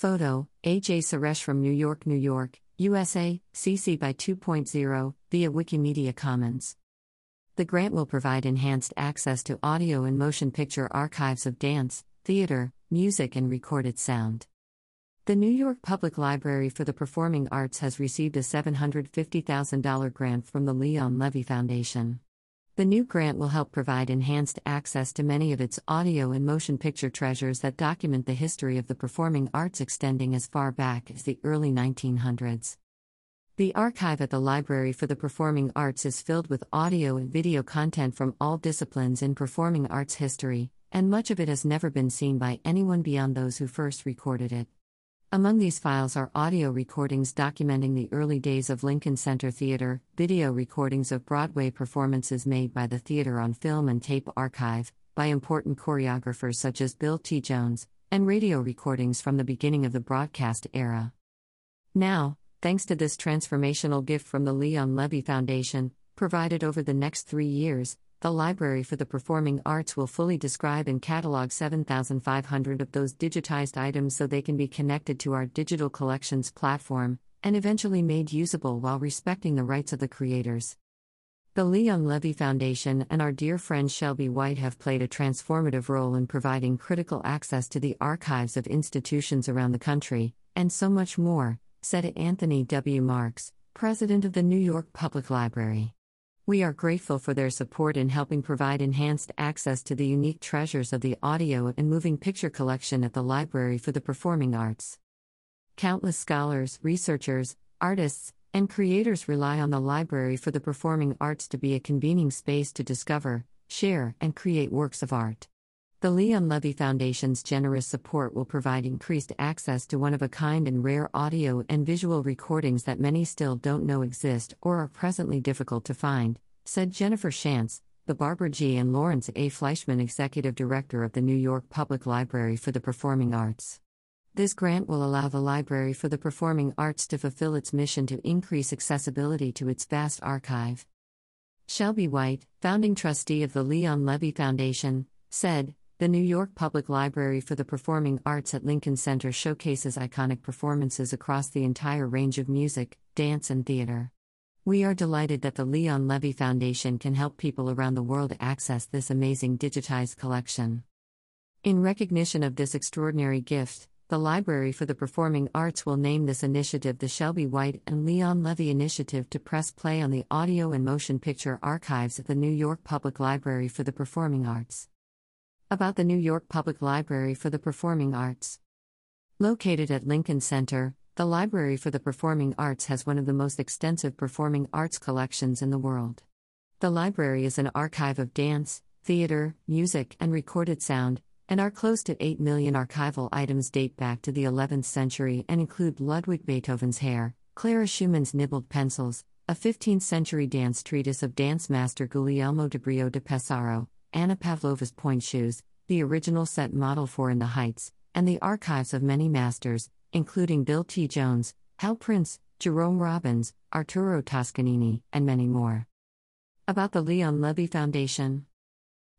Photo A.J. Suresh from New York, New York, USA, CC by 2.0, via Wikimedia Commons. The grant will provide enhanced access to audio and motion picture archives of dance, theater, music, and recorded sound. The New York Public Library for the Performing Arts has received a $750,000 grant from the Leon Levy Foundation. The new grant will help provide enhanced access to many of its audio and motion picture treasures that document the history of the performing arts extending as far back as the early 1900s. The archive at the Library for the Performing Arts is filled with audio and video content from all disciplines in performing arts history, and much of it has never been seen by anyone beyond those who first recorded it. Among these files are audio recordings documenting the early days of Lincoln Center Theater, video recordings of Broadway performances made by the theater on film and tape archive, by important choreographers such as Bill T. Jones, and radio recordings from the beginning of the broadcast era. Now, thanks to this transformational gift from the Leon Levy Foundation, provided over the next three years, the Library for the Performing Arts will fully describe and catalog 7,500 of those digitized items so they can be connected to our digital collections platform, and eventually made usable while respecting the rights of the creators. The Leon Levy Foundation and our dear friend Shelby White have played a transformative role in providing critical access to the archives of institutions around the country, and so much more, said Anthony W. Marx, president of the New York Public Library. We are grateful for their support in helping provide enhanced access to the unique treasures of the audio and moving picture collection at the Library for the Performing Arts. Countless scholars, researchers, artists, and creators rely on the Library for the Performing Arts to be a convening space to discover, share, and create works of art. The Leon Levy Foundation's generous support will provide increased access to one of a kind and rare audio and visual recordings that many still don't know exist or are presently difficult to find, said Jennifer Schantz, the Barbara G. and Lawrence A. Fleischman Executive Director of the New York Public Library for the Performing Arts. This grant will allow the Library for the Performing Arts to fulfill its mission to increase accessibility to its vast archive. Shelby White, founding trustee of the Leon Levy Foundation, said, the New York Public Library for the Performing Arts at Lincoln Center showcases iconic performances across the entire range of music, dance, and theater. We are delighted that the Leon Levy Foundation can help people around the world access this amazing digitized collection. In recognition of this extraordinary gift, the Library for the Performing Arts will name this initiative the Shelby White and Leon Levy Initiative to press play on the audio and motion picture archives at the New York Public Library for the Performing Arts. About the New York Public Library for the Performing Arts. Located at Lincoln Center, the Library for the Performing Arts has one of the most extensive performing arts collections in the world. The library is an archive of dance, theater, music, and recorded sound, and our close to 8 million archival items date back to the 11th century and include Ludwig Beethoven's hair, Clara Schumann's nibbled pencils, a 15th century dance treatise of dance master Guglielmo de Brio de Pesaro, Anna Pavlova's pointe shoes, the original set model for In the Heights, and the archives of many masters, including Bill T. Jones, Hal Prince, Jerome Robbins, Arturo Toscanini, and many more. About the Leon Levy Foundation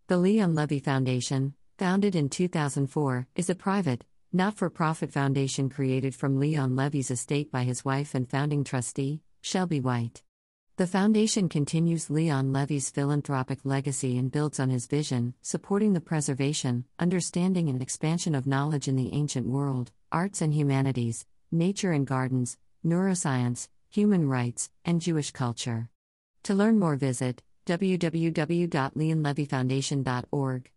The Leon Levy Foundation, founded in 2004, is a private, not for profit foundation created from Leon Levy's estate by his wife and founding trustee, Shelby White. The foundation continues Leon Levy's philanthropic legacy and builds on his vision, supporting the preservation, understanding, and expansion of knowledge in the ancient world, arts and humanities, nature and gardens, neuroscience, human rights, and Jewish culture. To learn more, visit www.leonlevyfoundation.org.